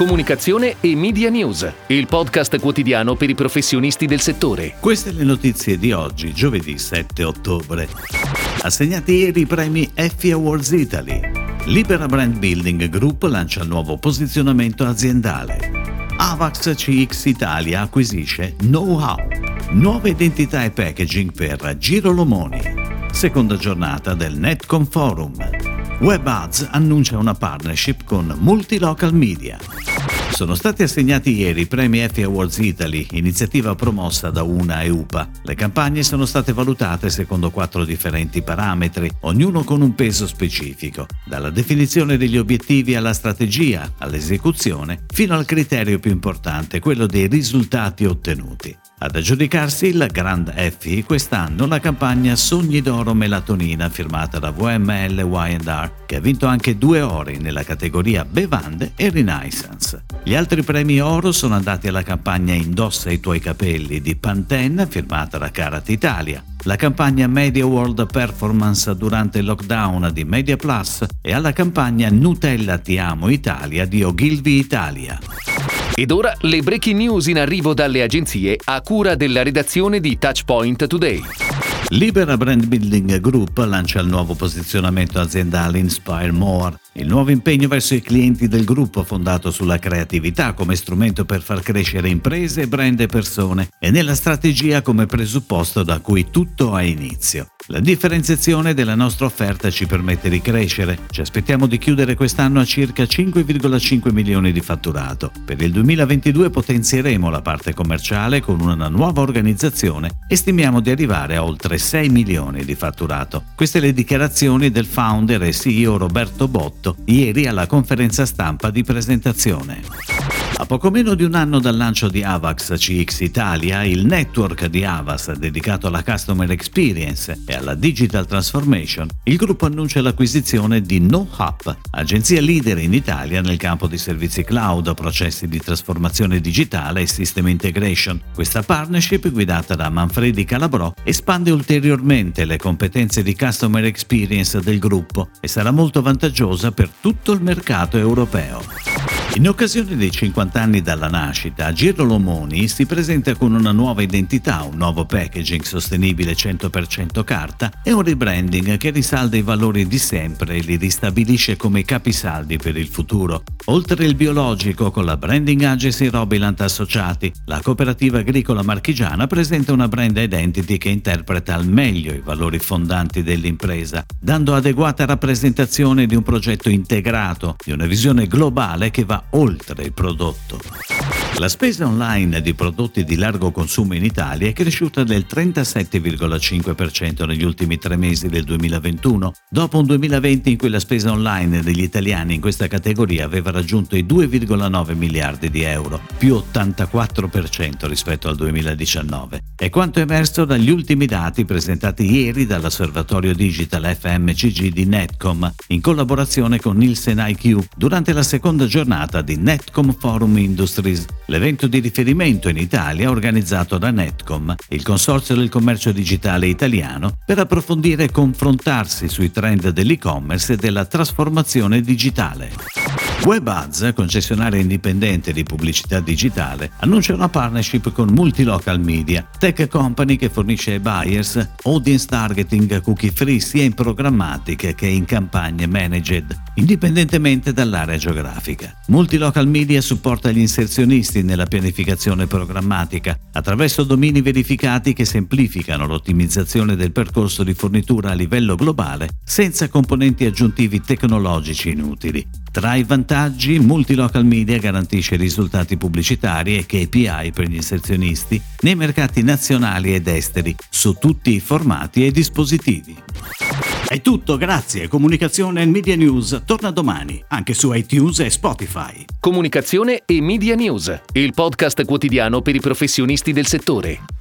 Comunicazione e Media News, il podcast quotidiano per i professionisti del settore. Queste le notizie di oggi, giovedì 7 ottobre. Assegnati ieri i premi Effie Awards Italy. Libera Brand Building Group lancia nuovo posizionamento aziendale. Avax CX Italia acquisisce Know-how. Nuova identità e packaging per Giro Lomoni. Seconda giornata del Netcom Forum. WebAds annuncia una partnership con Multilocal Media. Sono stati assegnati ieri i premi Effie Awards Italy, iniziativa promossa da UNA e UPA. Le campagne sono state valutate secondo quattro differenti parametri, ognuno con un peso specifico, dalla definizione degli obiettivi alla strategia, all'esecuzione, fino al criterio più importante, quello dei risultati ottenuti. Ad aggiudicarsi il Grand Effie quest'anno la campagna Sogni d'oro melatonina firmata da VML Y&R che ha vinto anche due ori nella categoria bevande e Renaissance. Gli altri premi oro sono andati alla campagna Indossa i tuoi capelli di Pantene firmata da Carat Italia, la campagna Media World Performance durante il lockdown di Media Plus e alla campagna Nutella Ti Amo Italia di Ogilvy Italia. Ed ora le breaking news in arrivo dalle agenzie a cura della redazione di Touchpoint Today. Libera Brand Building Group lancia il nuovo posizionamento aziendale Inspire More il nuovo impegno verso i clienti del gruppo fondato sulla creatività come strumento per far crescere imprese, brand e persone e nella strategia come presupposto da cui tutto ha inizio. La differenziazione della nostra offerta ci permette di crescere. Ci aspettiamo di chiudere quest'anno a circa 5,5 milioni di fatturato. Per il 2022 potenzieremo la parte commerciale con una nuova organizzazione e stimiamo di arrivare a oltre 6 milioni di fatturato. Queste le dichiarazioni del founder e CEO Roberto Botti fatto ieri alla conferenza stampa di presentazione. A poco meno di un anno dal lancio di Avax CX Italia, il network di Avas dedicato alla Customer Experience e alla Digital Transformation, il gruppo annuncia l'acquisizione di NoHub, agenzia leader in Italia nel campo di servizi cloud, processi di trasformazione digitale e system integration. Questa partnership, guidata da Manfredi Calabrò, espande ulteriormente le competenze di Customer Experience del gruppo e sarà molto vantaggiosa per tutto il mercato europeo. In occasione dei 50 anni dalla nascita, Giro Lomoni si presenta con una nuova identità, un nuovo packaging sostenibile 100% carta e un rebranding che risalda i valori di sempre e li ristabilisce come capisaldi per il futuro. Oltre il biologico, con la branding agency Robilant Associati, la cooperativa agricola marchigiana presenta una brand identity che interpreta al meglio i valori fondanti dell'impresa, dando adeguata rappresentazione di un progetto integrato, di una visione globale che va oltre il prodotto. La spesa online di prodotti di largo consumo in Italia è cresciuta del 37,5% negli ultimi tre mesi del 2021, dopo un 2020 in cui la spesa online degli italiani in questa categoria aveva raggiunto i 2,9 miliardi di euro, più 84% rispetto al 2019. È quanto emerso dagli ultimi dati presentati ieri dall'Osservatorio Digital FMCG di Netcom, in collaborazione con Nielsen IQ, durante la seconda giornata di Netcom Forum Industries l'evento di riferimento in Italia organizzato da Netcom, il consorzio del commercio digitale italiano, per approfondire e confrontarsi sui trend dell'e-commerce e della trasformazione digitale. WebAds, concessionaria indipendente di pubblicità digitale, annuncia una partnership con Multilocal Media, tech company che fornisce ai buyers audience targeting cookie free sia in programmatic che in campagne managed, indipendentemente dall'area geografica. Multilocal Media supporta gli inserzionisti nella pianificazione programmatica attraverso domini verificati che semplificano l'ottimizzazione del percorso di fornitura a livello globale senza componenti aggiuntivi tecnologici inutili. Tra i vantaggi, Multilocal Media garantisce risultati pubblicitari e KPI per gli inserzionisti nei mercati nazionali ed esteri, su tutti i formati e dispositivi. È tutto, grazie. Comunicazione e Media News torna domani, anche su iTunes e Spotify. Comunicazione e Media News, il podcast quotidiano per i professionisti del settore.